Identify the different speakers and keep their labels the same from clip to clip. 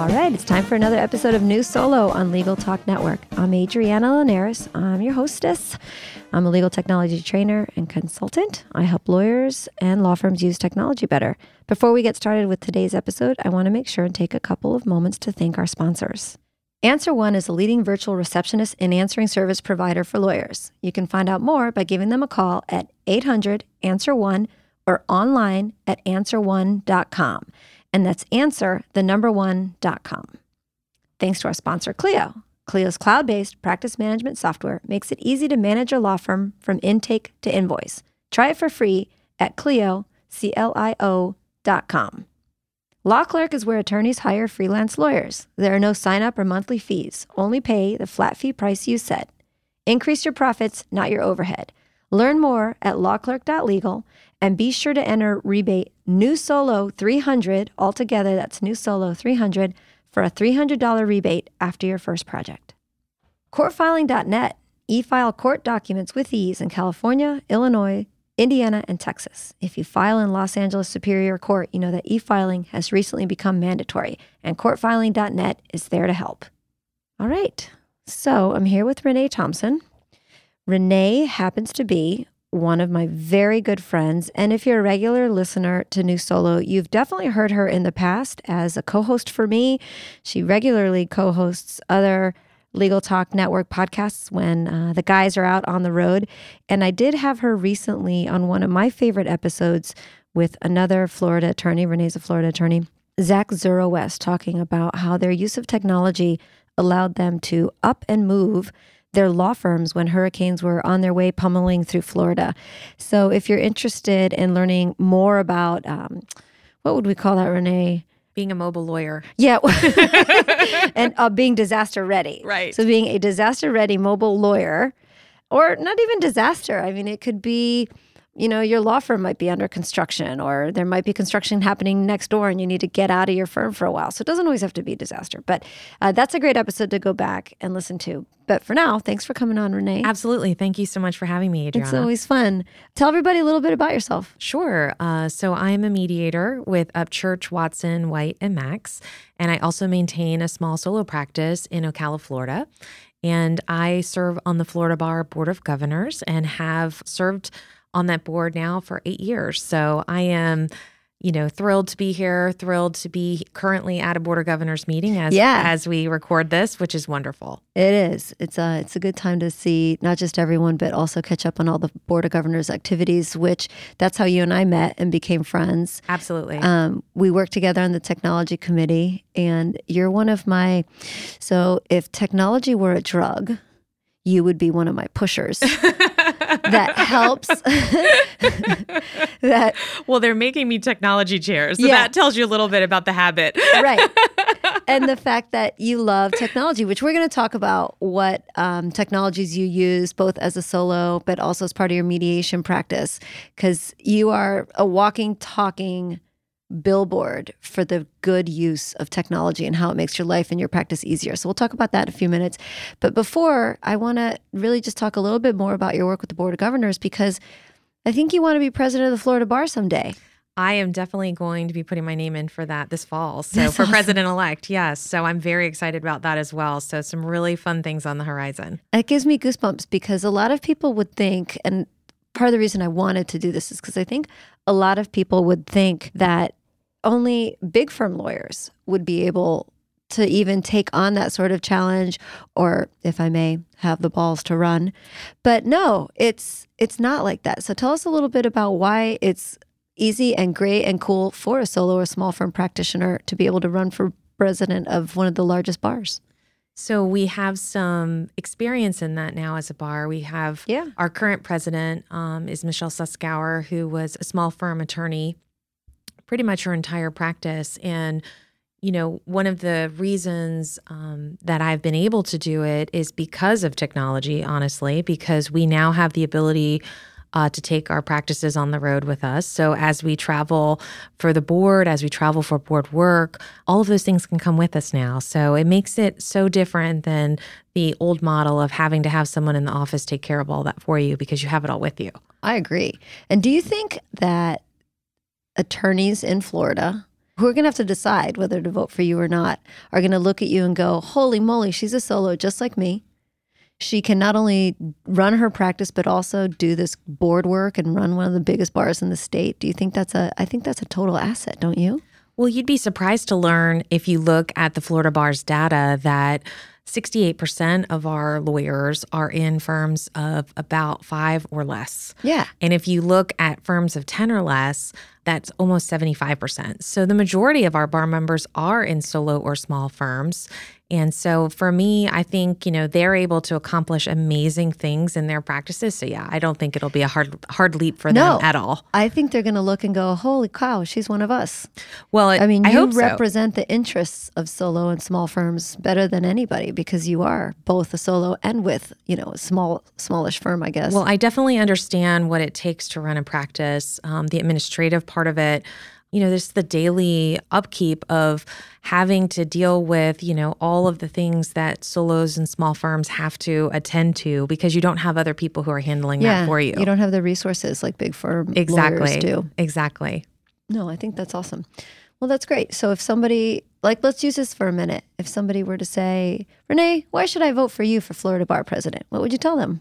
Speaker 1: All right, it's time for another episode of New Solo on Legal Talk Network. I'm Adriana Linares. I'm your hostess. I'm a legal technology trainer and consultant. I help lawyers and law firms use technology better. Before we get started with today's episode, I want to make sure and take a couple of moments to thank our sponsors. Answer One is a leading virtual receptionist and answering service provider for lawyers. You can find out more by giving them a call at 800 Answer One or online at answerone.com and that's answer the number one.com. Thanks to our sponsor, Clio. Clio's cloud based practice management software makes it easy to manage your law firm from intake to invoice. Try it for free at Clio, C L I O dot com. Law Clerk is where attorneys hire freelance lawyers. There are no sign up or monthly fees, only pay the flat fee price you set. Increase your profits, not your overhead. Learn more at lawclerk.legal and be sure to enter rebate new solo 300 altogether that's new solo 300 for a $300 rebate after your first project. Courtfiling.net e-file court documents with ease in california illinois indiana and texas. If you file in los angeles superior court you know that e-filing has recently become mandatory and courtfiling.net is there to help. All right so i'm here with renee thompson. Renee happens to be one of my very good friends. And if you're a regular listener to New Solo, you've definitely heard her in the past as a co host for me. She regularly co hosts other Legal Talk Network podcasts when uh, the guys are out on the road. And I did have her recently on one of my favorite episodes with another Florida attorney, Renee's a Florida attorney, Zach Zuroweste, talking about how their use of technology allowed them to up and move their law firms when hurricanes were on their way pummeling through Florida. So if you're interested in learning more about um, what would we call that, Renee?
Speaker 2: Being a mobile lawyer.
Speaker 1: Yeah. and uh, being disaster ready.
Speaker 2: Right.
Speaker 1: So being a disaster ready mobile lawyer, or not even disaster. I mean, it could be you know, your law firm might be under construction or there might be construction happening next door and you need to get out of your firm for a while. So it doesn't always have to be a disaster. But uh, that's a great episode to go back and listen to. But for now, thanks for coming on, Renee.
Speaker 2: Absolutely. Thank you so much for having me, Adriana.
Speaker 1: It's always fun. Tell everybody a little bit about yourself.
Speaker 2: Sure. Uh, so I am a mediator with Upchurch, Watson, White, and Max. And I also maintain a small solo practice in Ocala, Florida. And I serve on the Florida Bar Board of Governors and have served on that board now for eight years. So I am, you know, thrilled to be here, thrilled to be currently at a board of governors meeting as
Speaker 1: Yeah.
Speaker 2: as we record this, which is wonderful.
Speaker 1: It is. It's a it's a good time to see not just everyone, but also catch up on all the board of governors activities. Which that's how you and I met and became friends.
Speaker 2: Absolutely.
Speaker 1: Um, we worked together on the technology committee, and you're one of my. So if technology were a drug, you would be one of my pushers. that helps. that
Speaker 2: well, they're making me technology chairs. So
Speaker 1: Yeah.
Speaker 2: that tells you a little bit about the habit.
Speaker 1: right and the fact that you love technology which we're going to talk about what um, technologies you use both as a solo but also as part of your mediation practice because you are a walking talking billboard for the good use of technology and how it makes your life and your practice easier so we'll talk about that in a few minutes but before i want to really just talk a little bit more about your work with the board of governors because i think you want to be president of the florida bar someday
Speaker 2: I am definitely going to be putting my name in for that this fall. So
Speaker 1: That's
Speaker 2: for
Speaker 1: awesome.
Speaker 2: president elect, yes. So I'm very excited about that as well. So some really fun things on the horizon.
Speaker 1: It gives me goosebumps because a lot of people would think, and part of the reason I wanted to do this is because I think a lot of people would think that only big firm lawyers would be able to even take on that sort of challenge or if I may have the balls to run. But no, it's it's not like that. So tell us a little bit about why it's easy and great and cool for a solo or small firm practitioner to be able to run for president of one of the largest bars.
Speaker 2: So we have some experience in that now as a bar. We have
Speaker 1: Yeah.
Speaker 2: our current president um, is Michelle Suskauer, who was a small firm attorney pretty much her entire practice. And, you know, one of the reasons um, that I've been able to do it is because of technology, honestly, because we now have the ability uh, to take our practices on the road with us. So as we travel for the board, as we travel for board work, all of those things can come with us now. So it makes it so different than the old model of having to have someone in the office take care of all that for you because you have it all with you.
Speaker 1: I agree. And do you think that attorneys in Florida who are going to have to decide whether to vote for you or not are going to look at you and go, Holy moly, she's a solo just like me she can not only run her practice but also do this board work and run one of the biggest bars in the state. Do you think that's a I think that's a total asset, don't you?
Speaker 2: Well, you'd be surprised to learn if you look at the Florida Bar's data that 68% of our lawyers are in firms of about five or less.
Speaker 1: Yeah.
Speaker 2: And if you look at firms of 10 or less, that's almost 75%. So the majority of our bar members are in solo or small firms. And so for me, I think, you know, they're able to accomplish amazing things in their practices. So yeah, I don't think it'll be a hard hard leap for
Speaker 1: no,
Speaker 2: them at all.
Speaker 1: I think they're going to look and go, "Holy cow, she's one of us."
Speaker 2: Well,
Speaker 1: I mean,
Speaker 2: I
Speaker 1: you
Speaker 2: so.
Speaker 1: represent the interests of solo and small firms better than anybody because you are both a solo and with, you know, a small smallish firm, I guess.
Speaker 2: Well, I definitely understand what it takes to run a practice, um, the administrative part of it you know, there's the daily upkeep of having to deal with, you know, all of the things that solos and small firms have to attend to because you don't have other people who are handling
Speaker 1: yeah,
Speaker 2: that for you.
Speaker 1: You don't have the resources like big firm
Speaker 2: exactly.
Speaker 1: do.
Speaker 2: Exactly.
Speaker 1: No, I think that's awesome. Well, that's great. So if somebody like let's use this for a minute. If somebody were to say, "Renee, why should I vote for you for Florida Bar President?" What would you tell them?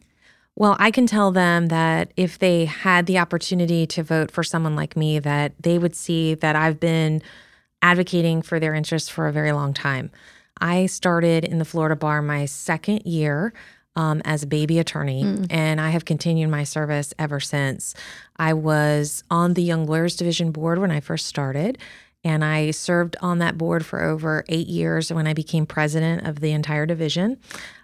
Speaker 2: Well, I can tell them that if they had the opportunity to vote for someone like me, that they would see that I've been advocating for their interests for a very long time. I started in the Florida bar my second year um, as a baby attorney, mm. and I have continued my service ever since. I was on the Young Lawyers Division board when I first started. And I served on that board for over eight years when I became president of the entire division.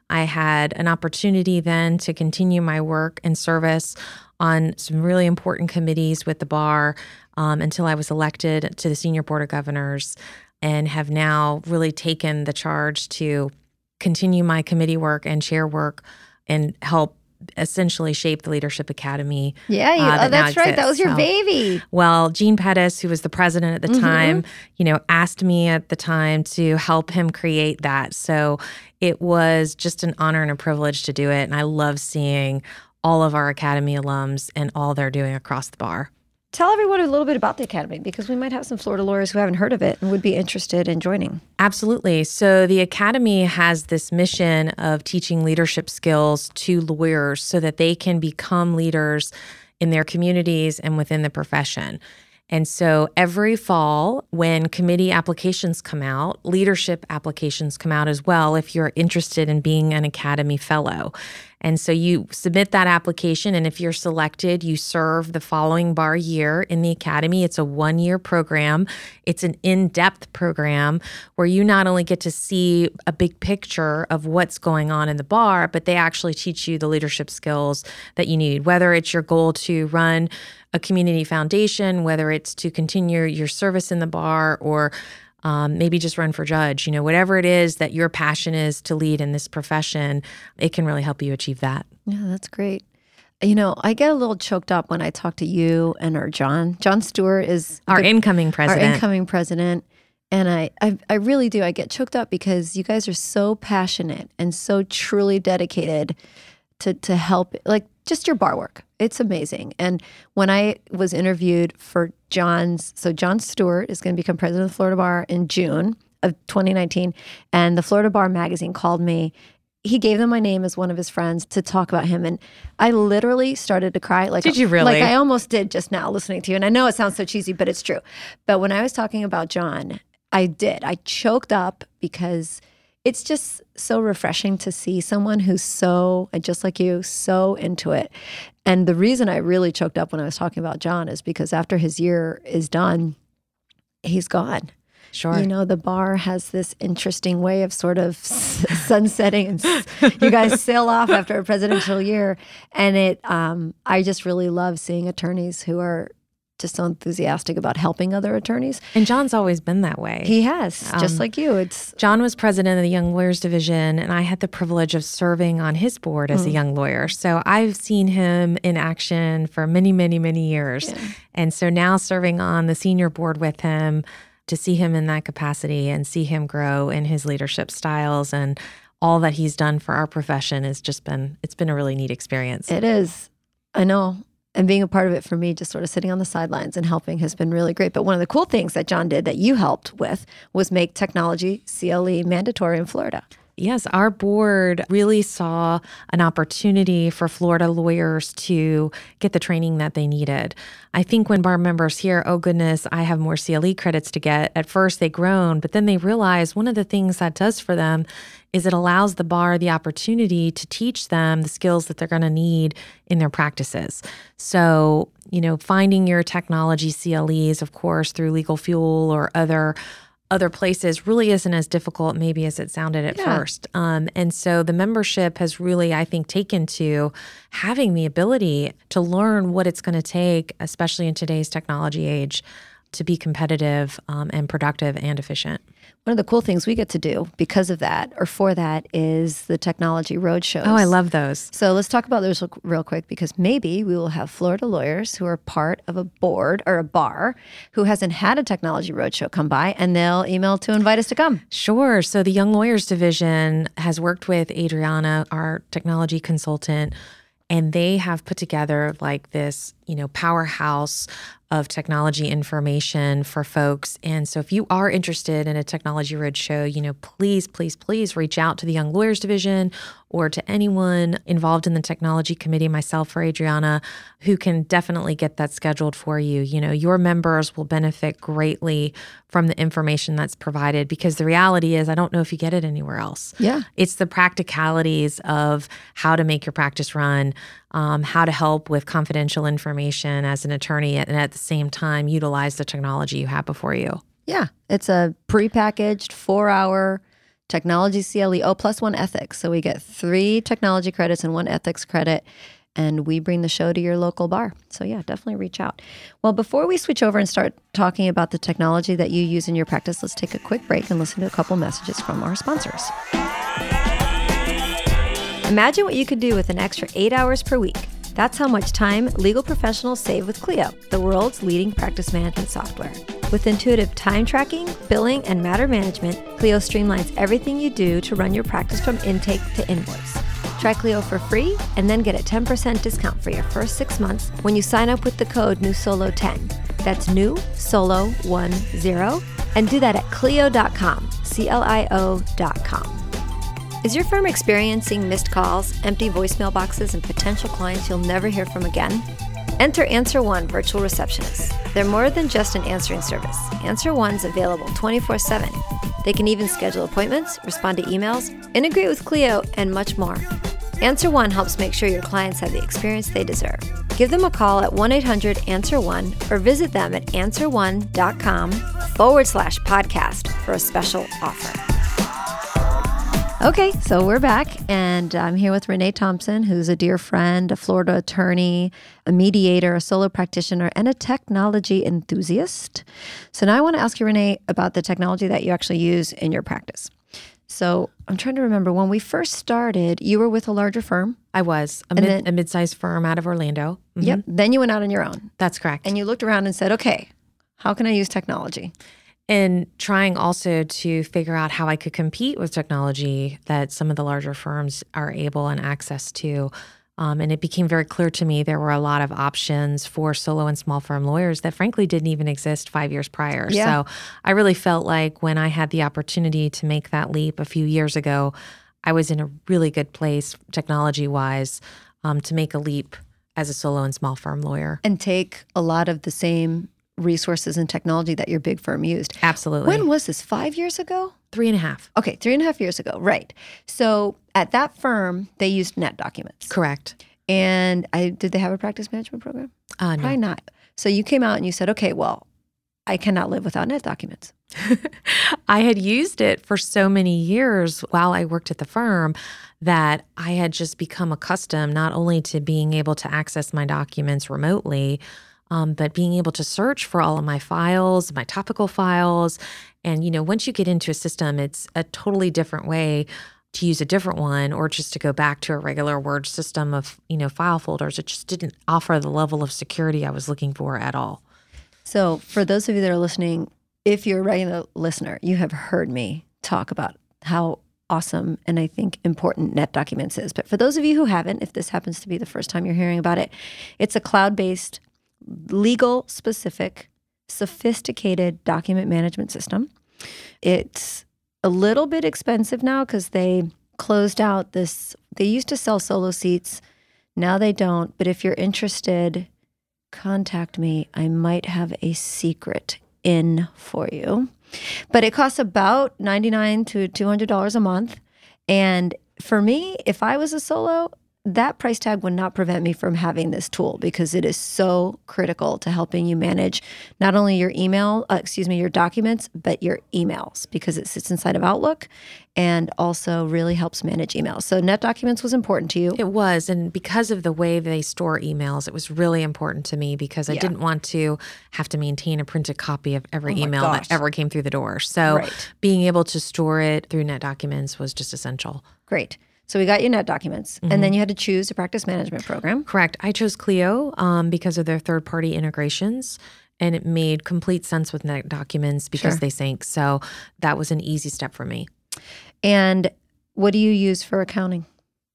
Speaker 2: I had an opportunity then to continue my work and service on some really important committees with the bar um, until I was elected to the senior board of governors and have now really taken the charge to continue my committee work and chair work and help essentially shape the Leadership Academy.
Speaker 1: Yeah, you, uh, that oh, that's right. That was your so, baby.
Speaker 2: Well, Gene Pettis, who was the president at the mm-hmm. time, you know, asked me at the time to help him create that. So it was just an honor and a privilege to do it. And I love seeing all of our Academy alums and all they're doing across the bar.
Speaker 1: Tell everyone a little bit about the Academy because we might have some Florida lawyers who haven't heard of it and would be interested in joining.
Speaker 2: Absolutely. So, the Academy has this mission of teaching leadership skills to lawyers so that they can become leaders in their communities and within the profession. And so every fall, when committee applications come out, leadership applications come out as well if you're interested in being an Academy Fellow. And so you submit that application, and if you're selected, you serve the following bar year in the Academy. It's a one year program, it's an in depth program where you not only get to see a big picture of what's going on in the bar, but they actually teach you the leadership skills that you need, whether it's your goal to run a community foundation, whether it's to continue your service in the bar or um, maybe just run for judge. You know, whatever it is that your passion is to lead in this profession, it can really help you achieve that.
Speaker 1: Yeah, that's great. You know, I get a little choked up when I talk to you and our John. John Stewart is
Speaker 2: our the, incoming president.
Speaker 1: Our incoming president. And I, I, I really do. I get choked up because you guys are so passionate and so truly dedicated to to help like just your bar work. It's amazing. And when I was interviewed for John's, so John Stewart is going to become president of the Florida Bar in June of 2019, and the Florida Bar magazine called me. He gave them my name as one of his friends to talk about him, and I literally started to cry. Like,
Speaker 2: did you really?
Speaker 1: Like I almost did just now listening to you. And I know it sounds so cheesy, but it's true. But when I was talking about John, I did. I choked up because it's just so refreshing to see someone who's so, just like you, so into it. And the reason I really choked up when I was talking about John is because after his year is done, he's gone.
Speaker 2: Sure.
Speaker 1: You know, the bar has this interesting way of sort of sunsetting and you guys sail off after a presidential year. And it, um, I just really love seeing attorneys who are just so enthusiastic about helping other attorneys.
Speaker 2: And John's always been that way.
Speaker 1: He has, just
Speaker 2: Um,
Speaker 1: like you. It's
Speaker 2: John was president of the Young Lawyers Division, and I had the privilege of serving on his board as a young lawyer. So I've seen him in action for many, many, many years. And so now serving on the senior board with him, to see him in that capacity and see him grow in his leadership styles and all that he's done for our profession has just been it's been a really neat experience.
Speaker 1: It is. I know. And being a part of it for me, just sort of sitting on the sidelines and helping has been really great. But one of the cool things that John did that you helped with was make technology CLE mandatory in Florida.
Speaker 2: Yes, our board really saw an opportunity for Florida lawyers to get the training that they needed. I think when bar members hear, oh goodness, I have more CLE credits to get, at first they groan, but then they realize one of the things that does for them is it allows the bar the opportunity to teach them the skills that they're going to need in their practices. So, you know, finding your technology CLEs, of course, through LegalFuel or other other places really isn't as difficult maybe as it sounded at
Speaker 1: Yeah.
Speaker 2: first. Um, and so the membership has really, I think, taken to having the ability to learn what it's going to take, especially in today's technology age, to be competitive um, and productive and efficient.
Speaker 1: One of the cool things we get to do because of that or for that is the technology road shows.
Speaker 2: Oh, I love those.
Speaker 1: So let's talk about those real- real quick because maybe we will have Florida lawyers who are part of a board or a bar who hasn't had a technology roadshow come by and they'll email to invite us to come.
Speaker 2: Sure. So the Young Lawyers Division has worked with Adriana, our technology consultant, and they have put together like this, you know, powerhouse of technology information for folks. And so if you are interested in a technology roadshow, you know, please, please, please reach out to the Young Lawyers Division or to anyone involved in the technology committee, myself or Adriana, who can definitely get that scheduled for you. You know, your members will benefit greatly from the information that's provided because the reality is, I don't know if you get it anywhere else.
Speaker 1: Yeah.
Speaker 2: It's the practicalities of how to make your practice run, um, how to help with confidential information as an attorney, and at the same time, utilize the technology you have before you.
Speaker 1: Yeah. It's a prepackaged four hour technology CLE O plus one ethics. So we get three technology credits and one ethics credit. And we bring the show to your local bar. So, yeah, definitely reach out. Well, before we switch over and start talking about the technology that you use in your practice, let's take a quick break and listen to a couple messages from our sponsors. Imagine what you could do with an extra eight hours per week. That's how much time legal professionals save with Clio, the world's leading practice management software. With intuitive time tracking, billing, and matter management, Clio streamlines everything you do to run your practice from intake to invoice. Try Clio for free and then get a 10% discount for your first six months when you sign up with the code NewSolo10. That's new solo 10 and do that at Clio.com, C L I O.com. Is your firm experiencing missed calls, empty voicemail boxes, and potential clients you'll never hear from again? Enter Answer One Virtual Receptionists. They're more than just an answering service. Answer One's available 24 7. They can even schedule appointments, respond to emails, integrate with Clio, and much more. Answer One helps make sure your clients have the experience they deserve. Give them a call at 1 800 Answer One or visit them at answerone.com forward slash podcast for a special offer. Okay, so we're back, and I'm here with Renee Thompson, who's a dear friend, a Florida attorney, a mediator, a solo practitioner, and a technology enthusiast. So now I want to ask you, Renee, about the technology that you actually use in your practice. So I'm trying to remember when we first started, you were with a larger firm.
Speaker 2: I was a, mid,
Speaker 1: then-
Speaker 2: a mid-sized firm out of Orlando. Mhm.
Speaker 1: Yep. Then you went out on your own,
Speaker 2: That's correct.
Speaker 1: and you looked around and said, okay, how can I use technology?
Speaker 2: And trying also to figure out how I could compete with technology that some of the larger firms are able and access to. Um, and it became very clear to me there were a lot of options for solo and small firm lawyers that frankly didn't even exist five years prior.
Speaker 1: Yeah.
Speaker 2: So I really felt like when I had the opportunity to make that leap a few years ago, I was in a really good place technology wise um, to make a leap as a solo and small firm lawyer.
Speaker 1: And take a lot of the same resources and technology that your big firm used.
Speaker 2: Absolutely.
Speaker 1: When was this? Five years ago?
Speaker 2: Three and a half.
Speaker 1: Okay, three and a half years ago, right. So at that firm, they used NetDocuments.
Speaker 2: Correct.
Speaker 1: And I did they have a practice management program?
Speaker 2: Uh, no.
Speaker 1: Not. So you came out and you said, okay, well, I cannot live without NetDocuments.
Speaker 2: I had used it for so many years while I worked at the firm that I had just become accustomed not only to being able to access my documents remotely, Um, but being able to search for all of my files, my topical files, and you know, once you get into a system, it's a totally different way to use a different one or just to go back to a regular word system of you know file folders it just didn't offer the level of security i was looking for at all
Speaker 1: So, for those of you that are listening, if you're a regular listener, you have heard me talk about how awesome and I think important NetDocuments is. But for those of you who haven't, if this happens to be the first time you're hearing about it, it's a cloud based, legal specific, sophisticated document management system. It's a little bit expensive now because they closed out this, they used to sell solo seats. Now they don't. But if you're interested, contact me. I might have a secret in for you. But it costs about 99 to $200 a month. And for me, if I was a solo, that price tag would not prevent me from having this tool because it is so critical to helping you manage not only your email, uh, excuse me, your documents, but your emails because it sits inside of Outlook and also really helps manage emails. So NetDocuments was important to you.
Speaker 2: It was. And because of the way they store emails, it was really important to me because I
Speaker 1: Yeah.
Speaker 2: didn't want to have to maintain a printed copy of every
Speaker 1: Oh
Speaker 2: email
Speaker 1: gosh.
Speaker 2: that ever came through the door. So
Speaker 1: Right.
Speaker 2: being able to store it through NetDocuments was just essential.
Speaker 1: Great. So we got you NetDocuments. And then you had to choose a practice management program.
Speaker 2: Correct. I chose Clio um, because of their third party integrations. And it made complete sense with NetDocuments because
Speaker 1: Sure.
Speaker 2: they sync. So that was an easy step for me.
Speaker 1: And what do you use for accounting?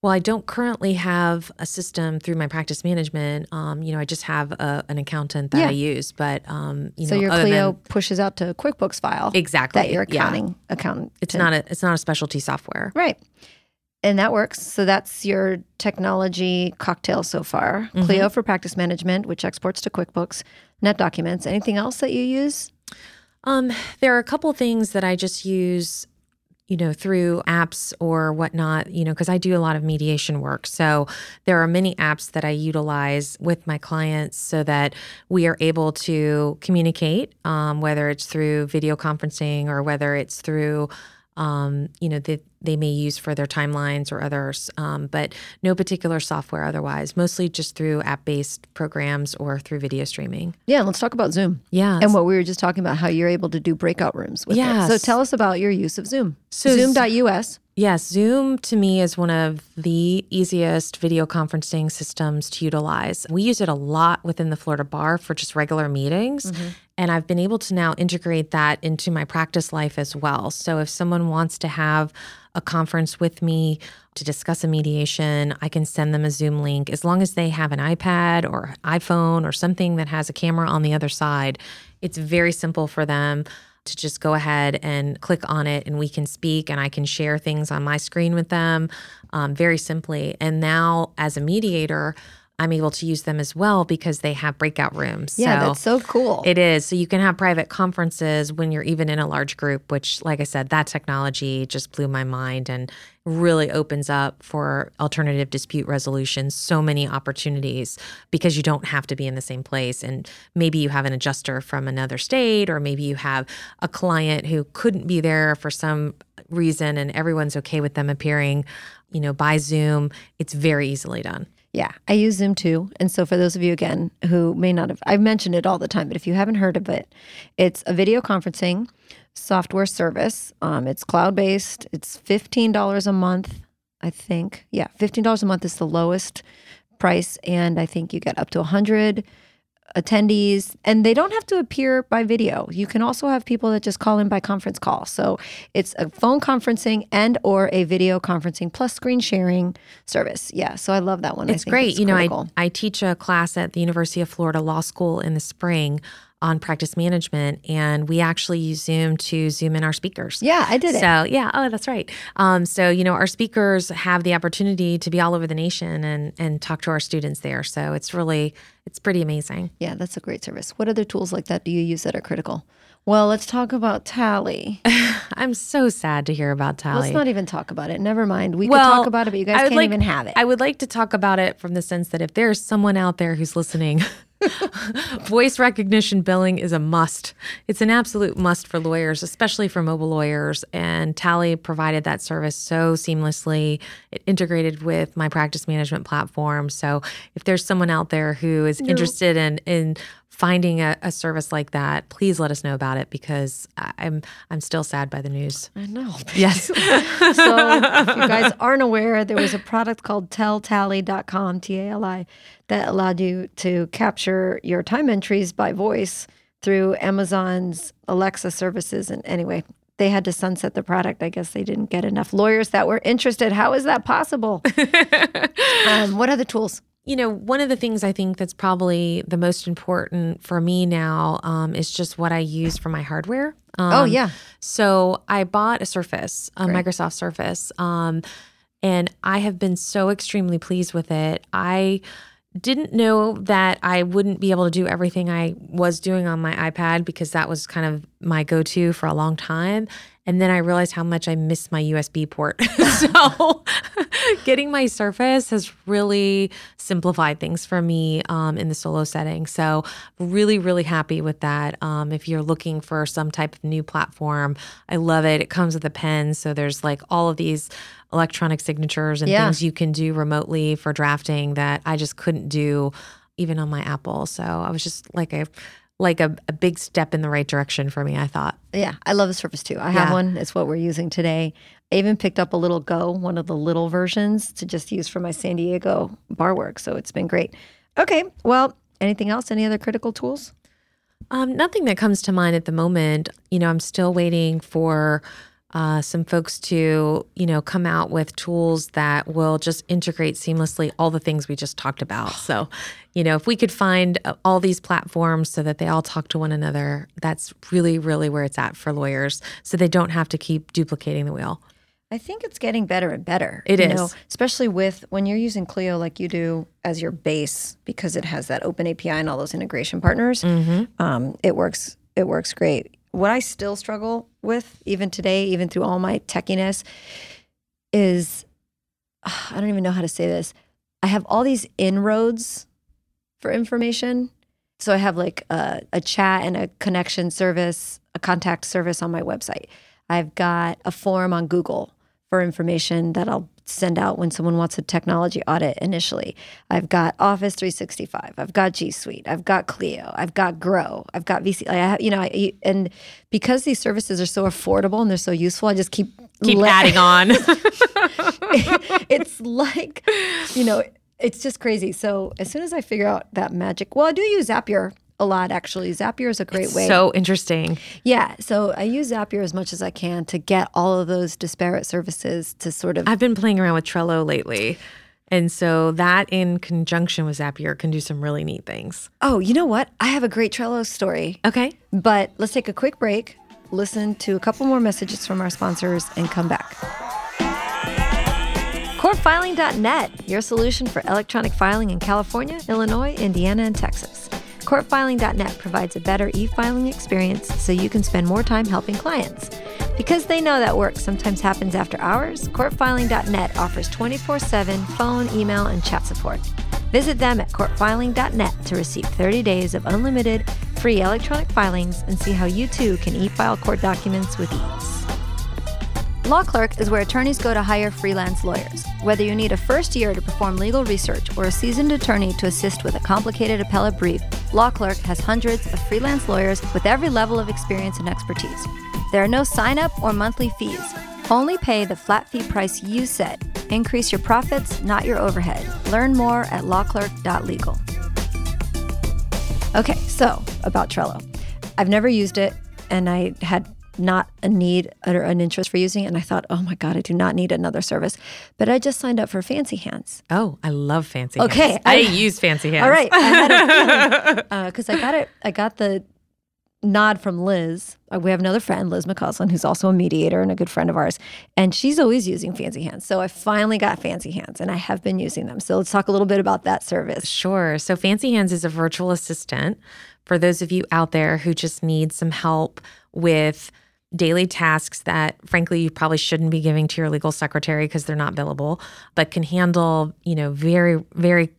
Speaker 2: Well, I don't currently have a system through my practice management. Um, you know, I just have a, an accountant that
Speaker 1: Yeah.
Speaker 2: I use, but um, you
Speaker 1: so
Speaker 2: know,
Speaker 1: your Clio
Speaker 2: than-
Speaker 1: pushes out to QuickBooks file
Speaker 2: exactly
Speaker 1: that your
Speaker 2: yeah.
Speaker 1: accounting accountant.
Speaker 2: It's not a it's not a specialty software.
Speaker 1: right. And that works. So that's your technology cocktail so far.
Speaker 2: Mm-hmm.
Speaker 1: Clio for practice management, which exports to QuickBooks, NetDocuments. Anything else that you use?
Speaker 2: Um, there are a couple things that I just use, you know, through apps or whatnot, you know, because I do a lot of mediation work. So there are many apps that I utilize with my clients so that we are able to communicate, um, whether it's through video conferencing or whether it's through, um, you know, that they may use for their timelines or others, um, but no particular software otherwise, mostly just through app based programs or through video streaming.
Speaker 1: Yeah, let's talk about Zoom.
Speaker 2: Yeah.
Speaker 1: And what we were just talking about, how you're able to do breakout rooms with it. So tell us about your use of Zoom.
Speaker 2: So
Speaker 1: Zoom.us.
Speaker 2: Yes, Zoom to me is one of the easiest video conferencing systems to utilize. We use it a lot within the Florida Bar for just regular meetings. And I've been able to now integrate that into my practice life as well. So if someone wants to have a conference with me to discuss a mediation, I can send them a Zoom link as long as they have an iPad or iPhone or something that has a camera on the other side. It's very simple for them to just go ahead and click on it and we can speak and I can share things on my screen with them um, very simply. And now, as a mediator, I'm able to use them as well because they have breakout rooms.
Speaker 1: Yeah,
Speaker 2: so
Speaker 1: that's so cool.
Speaker 2: it is. So you can have private conferences when you're even in a large group, which, like I said, that technology just blew my mind and really opens up for alternative dispute resolution so many opportunities because you don't have to be in the same place. And maybe you have an adjuster from another state, or maybe you have a client who couldn't be there for some reason and everyone's okay with them appearing, you know, by Zoom. It's very easily done.
Speaker 1: Yeah, I use Zoom too. And so, for those of you again who may not have, I've mentioned it all the time, but if you haven't heard of it, it's a video conferencing software service. Um, it's cloud based, it's $15 a month, I think. Yeah, $15 a month is the lowest price. And I think you get up to 100 attendees and they don't have to appear by video you can also have people that just call in by conference call so it's a phone conferencing and or a video conferencing plus screen sharing service yeah so i love that one I
Speaker 2: It's great. you know. I, I teach a class at the University of Florida Law School in the spring on practice management, and we actually use Zoom to Zoom in our speakers.
Speaker 1: yeah i did it
Speaker 2: So yeah, oh, that's right. Um, so you know, our speakers have the opportunity to be all over the nation and and talk to our students there. So it's really it's pretty amazing.
Speaker 1: yeah that's a great service what other tools like that do you use that are critical well let's talk about Tali
Speaker 2: I'm so sad to hear about Tali.
Speaker 1: let's not even talk about it never mind we
Speaker 2: Well,
Speaker 1: could talk about it but you guys can't
Speaker 2: like-
Speaker 1: even have it
Speaker 2: I would like to talk about it from the sense that if there's someone out there who's listening, voice recognition billing is a must. It's an absolute must for lawyers, especially for mobile lawyers. And Tali provided that service so seamlessly. It integrated with my practice management platform. So if there's someone out there who is interested in in finding a, a service like that, please let us know about it because I'm I'm still sad by the news.
Speaker 1: I know.
Speaker 2: Yes.
Speaker 1: so if you guys aren't aware, there was a product called telltali.com, T A L I, that allowed you to capture your time entries by voice through Amazon's Alexa services. And anyway, they had to sunset the product. I guess they didn't get enough lawyers that were interested. How is that possible? um, what other tools?
Speaker 2: You know, one of the things I think that's probably the most important for me now um, is just what I use for my hardware. Um,
Speaker 1: oh, yeah.
Speaker 2: So I bought a Surface, a
Speaker 1: Great.
Speaker 2: Microsoft Surface, um, and I have been so extremely pleased with it. I didn't know that I wouldn't be able to do everything I was doing on my iPad because that was kind of my go to for a long time. And then I realized how much I miss my USB port. so getting my Surface has really simplified things for me um, in the solo setting. So really, really happy with that. Um, if you're looking for some type of new platform, I love it. It comes with a pen. So there's like all of these electronic signatures and
Speaker 1: Yeah.
Speaker 2: things you can do remotely for drafting that I just couldn't do even on my Apple. So I was just like a like a, a big step in the right direction for me, I thought.
Speaker 1: Yeah, I love the Surface too. I have
Speaker 2: Yeah.
Speaker 1: one. It's what we're using today. I even picked up a little Go, one of the little versions, to just use for my San Diego bar work. So it's been great. Okay, well, anything else? Any other critical tools?
Speaker 2: Um, nothing that comes to mind at the moment. You know, I'm still waiting for uh, some folks to, you know, come out with tools that will just integrate seamlessly all the things we just talked about. So, you know, if we could find uh, all these platforms so that they all talk to one another, that's really, really where it's at for lawyers. So they don't have to keep duplicating the wheel.
Speaker 1: I think it's getting better and better.
Speaker 2: It is.
Speaker 1: is, especially with when you're using Clio like you do as your base because it has that open API and all those integration partners. Um, it works. It works great. What I still struggle with, even today, even through all my techiness, is I don't even know how to say this. I have all these inroads for information. So I have like a, a chat and a connection service, a contact service on my website. I've got a form on Google for information that I'll send out when someone wants a technology audit initially. I've got Office 365. I've got G Suite. I've got Clio. I've got Grow. I've got VC. I have, you know, I, and because these services are so affordable and they're so useful, I just keep
Speaker 2: Keep
Speaker 1: le-
Speaker 2: adding on.
Speaker 1: it's like, you know, it's just crazy. So as soon as I figure out that magic, well, I do use Zapier a lot actually. Zapier is a great way.
Speaker 2: so interesting.
Speaker 1: yeah, so I use Zapier as much as I can to get all of those disparate services to sort of
Speaker 2: I've been playing around with Trello lately. And so that in conjunction with Zapier can do some really neat things.
Speaker 1: Oh, you know what? I have a great Trello story.
Speaker 2: Okay.
Speaker 1: But let's take a quick break, listen to a couple more messages from our sponsors, and come back. CourtFiling.net, your solution for electronic filing in California, Illinois, Indiana, and Texas. CourtFiling.net provides a better e filing experience so you can spend more time helping clients. Because they know that work sometimes happens after hours, CourtFiling.net offers 24 7 phone, email, and chat support. Visit them at courtfiling.net to receive 30 days of unlimited free electronic filings and see how you too can e file court documents with ease. Law Clerk is where attorneys go to hire freelance lawyers. Whether you need a first year to perform legal research or a seasoned attorney to assist with a complicated appellate brief, Law Clerk has hundreds of freelance lawyers with every level of experience and expertise. There are no sign up or monthly fees. Only pay the flat fee price you set. Increase your profits, not your overhead. Learn more at lawclerk.legal. Okay, so about Trello. I've never used it and I had not a need or an interest for using it. And I thought, oh my God, I do not need another service. But I just signed up for Fancy Hands.
Speaker 2: Oh, I love fancy
Speaker 1: Okay,
Speaker 2: hands. I,
Speaker 1: I-
Speaker 2: use fancy hands.
Speaker 1: All right. I had a feeling because I got it. I got the nod from Liz. Uh, We have another friend, Liz McCausland, who's also a mediator and a good friend of ours, and she's always using Fancy Hands. So I finally got Fancy Hands, and I have been using them. So let's talk a little bit about that service.
Speaker 2: Sure. So Fancy Hands is a virtual assistant for those of you out there who just need some help with daily tasks that frankly you probably shouldn't be giving to your legal secretary because they're not billable, but can handle, you know, very very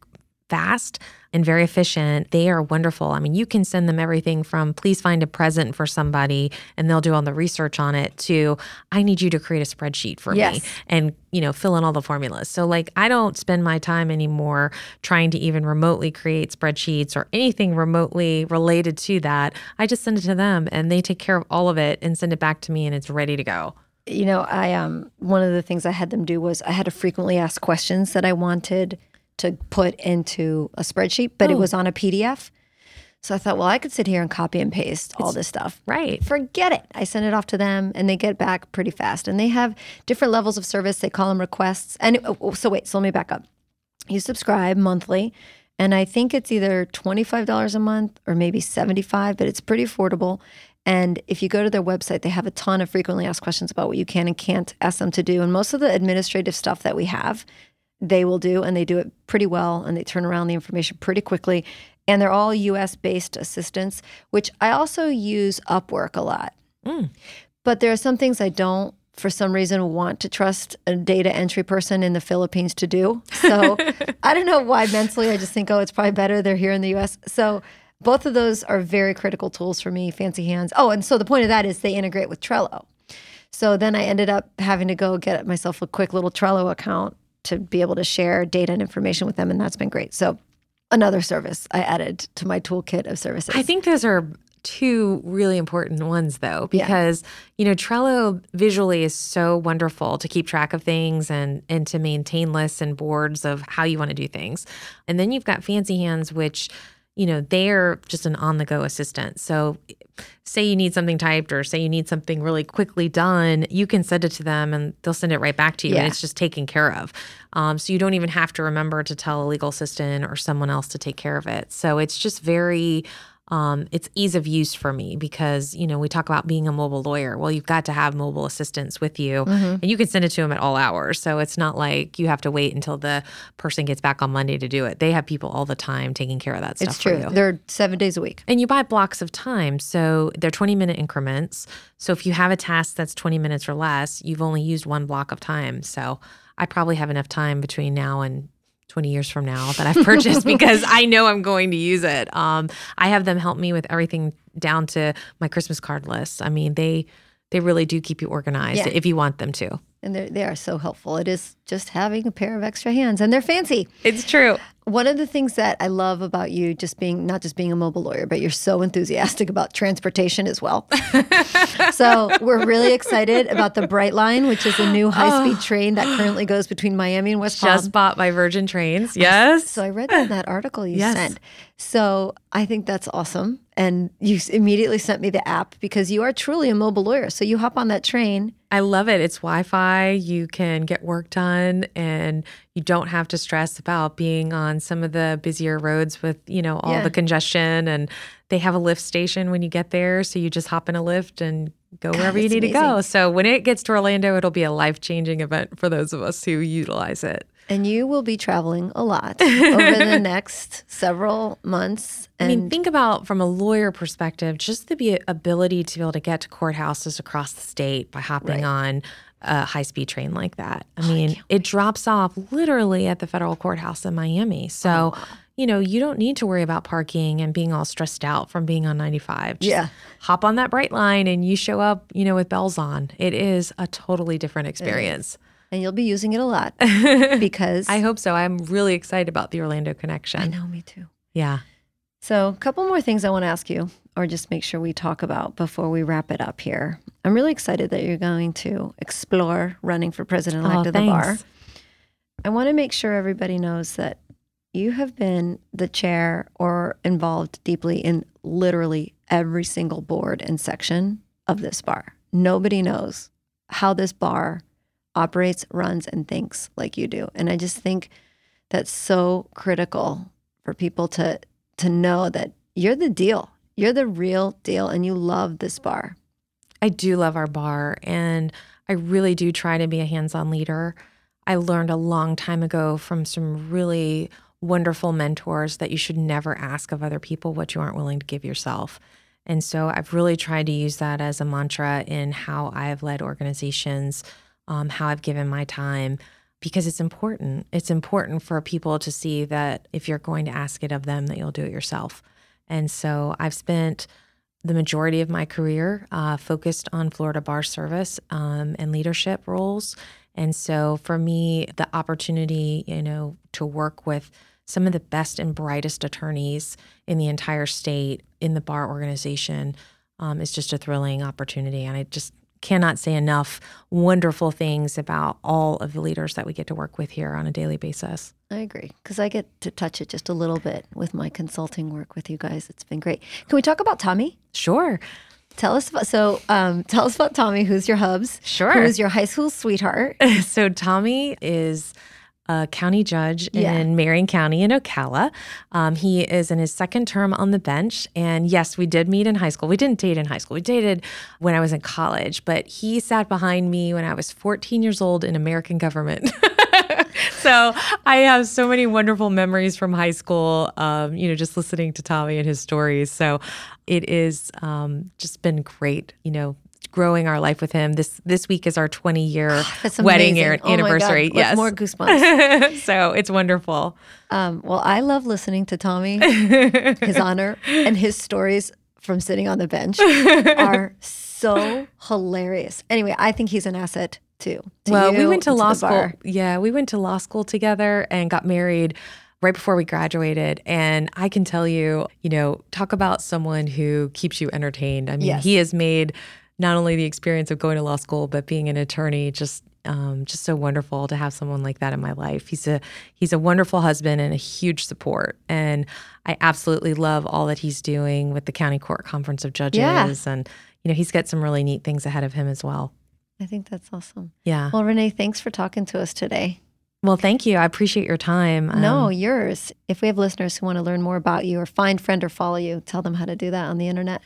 Speaker 2: fast and very efficient. They are wonderful. I mean, you can send them everything from please find a present for somebody and they'll do all the research on it to I need you to create a spreadsheet for
Speaker 1: Yes.
Speaker 2: me and, you know, fill in all the formulas. So like I don't spend my time anymore trying to even remotely create spreadsheets or anything remotely related to that. I just send it to them and they take care of all of it and send it back to me and it's ready to go.
Speaker 1: you know, I um one of the things I had them do was I had to frequently ask questions that I wanted to put into a spreadsheet, but it oh. was on a PDF. So I thought, well, I could sit here and copy and paste all this stuff.
Speaker 2: Right.
Speaker 1: Forget it. I send it off to them and they get back pretty fast. And they have different levels of service. They call them requests. And oh, oh, so wait, so let me back up. You subscribe monthly, and I think it's either $25 a month or maybe 75, but it's pretty affordable. And if you go to their website, they have a ton of frequently asked questions about what you can and can't ask them to do. And most of the administrative stuff that we have, they will do, and they do it pretty well, and they turn around the information pretty quickly. And they're all US based assistants, which I also use Upwork a lot. Mm. But there are some things I don't, for some reason, want to trust a data entry person in the Philippines to do. So I don't know why mentally I just think, oh, it's probably better they're here in the US. So both of those are very critical tools for me, Fancy Hands. Oh, and so the point of that is they integrate with Trello. So then I ended up having to go get myself a quick little Trello account to be able to share data and information with them. And that's been great. So another service I added to my toolkit of services.
Speaker 2: I think those are two really important ones though because you know Trello visually is so wonderful to keep track of things and and to maintain lists and boards of how you want to do things. And then you've got Fancy Hands which you know they're just an on the go assistant. So say you need something typed or say you need something really quickly done, you can send it to them and they'll send it right back to you
Speaker 1: Yeah.
Speaker 2: and it's just taken care of. Um, so you don't even have to remember to tell a legal assistant or someone else to take care of it. So it's just very um, it's ease of use for me because you know we talk about being a mobile lawyer. Well, you've got to have mobile assistants with you,
Speaker 1: Mm-hmm.
Speaker 2: and you can send it to them at all hours. So it's not like you have to wait until the person gets back on Monday to do it. They have people all the time taking care of that stuff
Speaker 1: it's true. They're seven days a week.
Speaker 2: And you buy blocks of time. So they're 20 minute increments. So if you have a task that's 20 minutes or less, you've only used one block of time. So I probably have enough time between now and 20 years from now that I've purchased because I know I'm going to use it. Um, I have them help me with everything down to my Christmas card list. I mean, they they really do keep you organized
Speaker 1: Yeah.
Speaker 2: if you want them to.
Speaker 1: And they are so helpful. It is just having a pair of extra hands, and they're fancy.
Speaker 2: It's true.
Speaker 1: One of the things that I love about you, just being not just being a mobile lawyer, but you're so enthusiastic about transportation as well. so we're really excited about the Brightline, which is a new high-speed oh. train that currently goes between Miami and West Palm.
Speaker 2: Just bought by Virgin Trains. Yes.
Speaker 1: So I read that in that article you
Speaker 2: Yes.
Speaker 1: sent. So I think that's awesome. And you immediately sent me the app because you are truly a mobile lawyer. So you hop on that train.
Speaker 2: I love it. It's Wi Fi. You can get work done and you don't have to stress about being on some of the busier roads with, you know, all
Speaker 1: Yeah.
Speaker 2: the congestion. And they have a lift station when you get there. So you just hop in a Lyft and go wherever you need to go. So when it gets to Orlando, it'll be a life changing event for those of us who utilize it.
Speaker 1: And you will be traveling a lot over the next several months.
Speaker 2: I mean, think about from a lawyer perspective, just the ability to be able to get to courthouses across the state by hopping
Speaker 1: Right.
Speaker 2: on a high speed train like that. I oh, mean, it drops off literally at the federal courthouse in Miami. So, oh, you know, you don't need to worry about parking and being all stressed out from being on 95. Just
Speaker 1: Yeah.
Speaker 2: Hop on that Brightline and you show up, you know, with bells on. It is a totally different experience.
Speaker 1: And you'll be using it a lot because
Speaker 2: I hope so. I'm really excited about the Orlando connection.
Speaker 1: I know me too.
Speaker 2: Yeah.
Speaker 1: So, a couple more things I want to ask you, or just make sure we talk about before we wrap it up here. I'm really excited that you're going to explore running for president oh, elect
Speaker 2: Oh,
Speaker 1: of the bar. I want to make sure everybody knows that you have been the chair or involved deeply in literally every single board and section of this bar. Nobody knows how this bar operates, runs, and thinks like you do. And I just think that's so critical for people to to know that you're the deal. You're the real deal and you love this bar.
Speaker 2: I do love our bar and I really do try to be a hands on leader. I learned a long time ago from some really wonderful mentors that you should never ask of other people what you aren't willing to give yourself. And so I've really tried to use that as a mantra in how I've led organizations, um, how I've given my time. because it's important. It's important for people to see that if you're going to ask it of them, that you'll do it yourself. And so I've spent the majority of my career uh, focused on Florida bar service um, and leadership roles. And so for me, the opportunity, you know, to work with some of the best and brightest attorneys in the entire state in the bar organization um, is just a thrilling opportunity. And I just cannot say enough wonderful things about all of the leaders that we get to work with here on a daily basis.
Speaker 1: I agree because I get to touch it just a little bit with my consulting work with you guys. It's been great. Can we talk about Tommy?
Speaker 2: Sure.
Speaker 1: Tell us about so um, tell us about Tommy. Who's your hubs?
Speaker 2: Sure.
Speaker 1: Who is your high school sweetheart?
Speaker 2: so Tommy is a county judge
Speaker 1: Yeah.
Speaker 2: in Marion County in Ocala. Um, he is in his second term on the bench. And yes, we did meet in high school. We didn't date in high school. We dated when I was in college, but he sat behind me when I was 14 years old in American government. so I have so many wonderful memories from high school, um, you know, just listening to Tommy and his stories. So it is um, just been great, you know, growing our life with him. This this week is our 20 year wedding year
Speaker 1: Oh God,
Speaker 2: anniversary.
Speaker 1: with
Speaker 2: yes.
Speaker 1: more goosebumps.
Speaker 2: so it's wonderful.
Speaker 1: Um, well, I love listening to Tommy, his honor, and his stories from sitting on the bench are so hilarious. Anyway, I think he's an asset too. to
Speaker 2: well, we went to law school. Yeah, we went to law school together and got married right before we graduated. And I can tell you, you know, talk about someone who keeps you entertained. I mean,
Speaker 1: Yes.
Speaker 2: he has made not only the experience of going to law school, but being an attorney just um, just so wonderful to have someone like that in my life. He's a he's a wonderful husband and a huge support. And I absolutely love all that he's doing with the county court conference of judges.
Speaker 1: Yeah.
Speaker 2: And you know, he's got some really neat things ahead of him as well.
Speaker 1: I think that's awesome.
Speaker 2: Yeah.
Speaker 1: Well, Renee, thanks for talking to us today.
Speaker 2: Well, thank you. I appreciate your time.
Speaker 1: no,
Speaker 2: Um,
Speaker 1: yours. If we have listeners who want to learn more about you or find, friend, or follow you, tell them how to do that on the internet.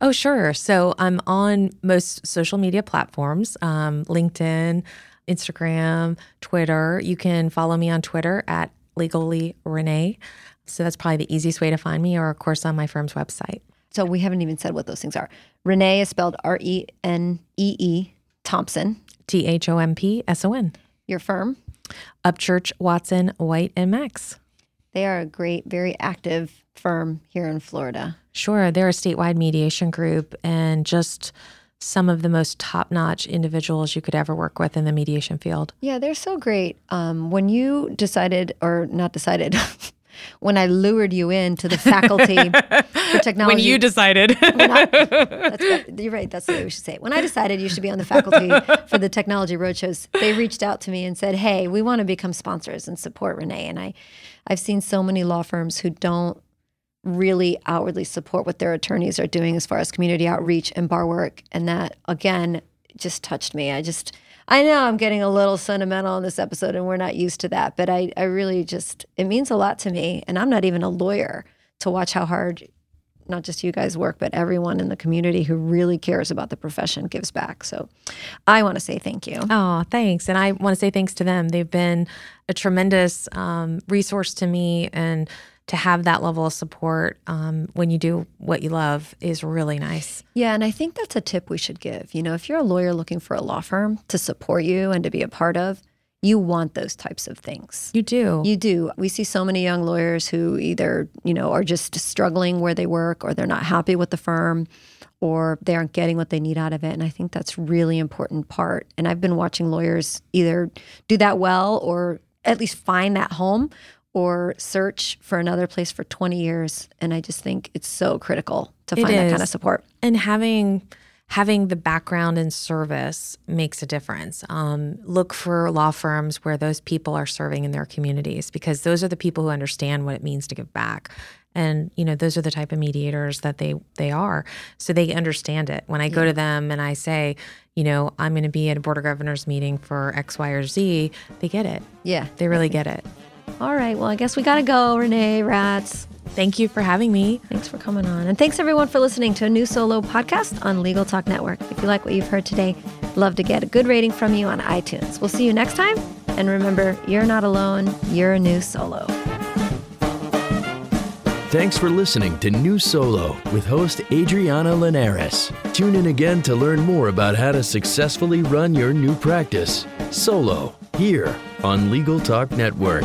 Speaker 2: oh, sure. So I'm on most social media platforms um, LinkedIn, Instagram, Twitter. You can follow me on Twitter at Legally Renee. So that's probably the easiest way to find me, or of course on my firm's website.
Speaker 1: So we haven't even said what those things are. Renee is spelled R E N E E Thompson.
Speaker 2: T H O M P S O N.
Speaker 1: Your firm.
Speaker 2: Upchurch, Watson, White, and Max.
Speaker 1: They are a great, very active firm here in Florida.
Speaker 2: Sure, they're a statewide mediation group and just some of the most top notch individuals you could ever work with in the mediation field.
Speaker 1: Yeah, they're so great. Um, when you decided, or not decided, when I lured you into the faculty for technology.
Speaker 2: When you decided.
Speaker 1: That's right. You're right. That's the way we should say it. When I decided you should be on the faculty for the technology roadshows, they reached out to me and said, "Hey, we want to become sponsors and support Renee." And I, I've seen so many law firms who don't really outwardly support what their attorneys are doing as far as community outreach and bar work, and that again just touched me. I just. I know I'm getting a little sentimental in this episode, and we're not used to that, but I, I really just, it means a lot to me. And I'm not even a lawyer to watch how hard not just you guys work, but everyone in the community who really cares about the profession gives back. So I want to say thank you.
Speaker 2: Oh, thanks. And I want to say thanks to them. They've been a tremendous um, resource to me. And to have that level of support um, when you do what you love is really nice.
Speaker 1: Yeah, and I think that's a tip we should give. You know, if you're a lawyer looking for a law firm to support you and to be a part of, you want those types of things.
Speaker 2: You do.
Speaker 1: You do. We see so many young lawyers who either, you know, are just struggling where they work or they're not happy with the firm or they aren't getting what they need out of it. And I think that's really important part. And I've been watching lawyers either do that well or at least find that home or search for another place for 20 years. And I just think it's so critical to find that kind of support.
Speaker 2: and having having the background in service makes a difference. Um, look for law firms where those people are serving in their communities because those are the people who understand what it means to give back. And you know those are the type of mediators that they they are, so they understand it. When I go to them and I say, you know, I'm going to be at a board of governors meeting for X, Y, or Z, they get it.
Speaker 1: Yeah.
Speaker 2: They really get it.
Speaker 1: All right. Well, I guess we got to go, Renee Rats.
Speaker 2: Thank you for having me.
Speaker 1: Thanks for coming on. And thanks everyone for listening to a new solo podcast on Legal Talk Network. If you like what you've heard today, love to get a good rating from you on iTunes. We'll see you next time. And remember, you're not alone, you're a new solo.
Speaker 3: Thanks for listening to New Solo with host Adriana Linares. Tune in again to learn more about how to successfully run your new practice solo. here on Legal Talk Network.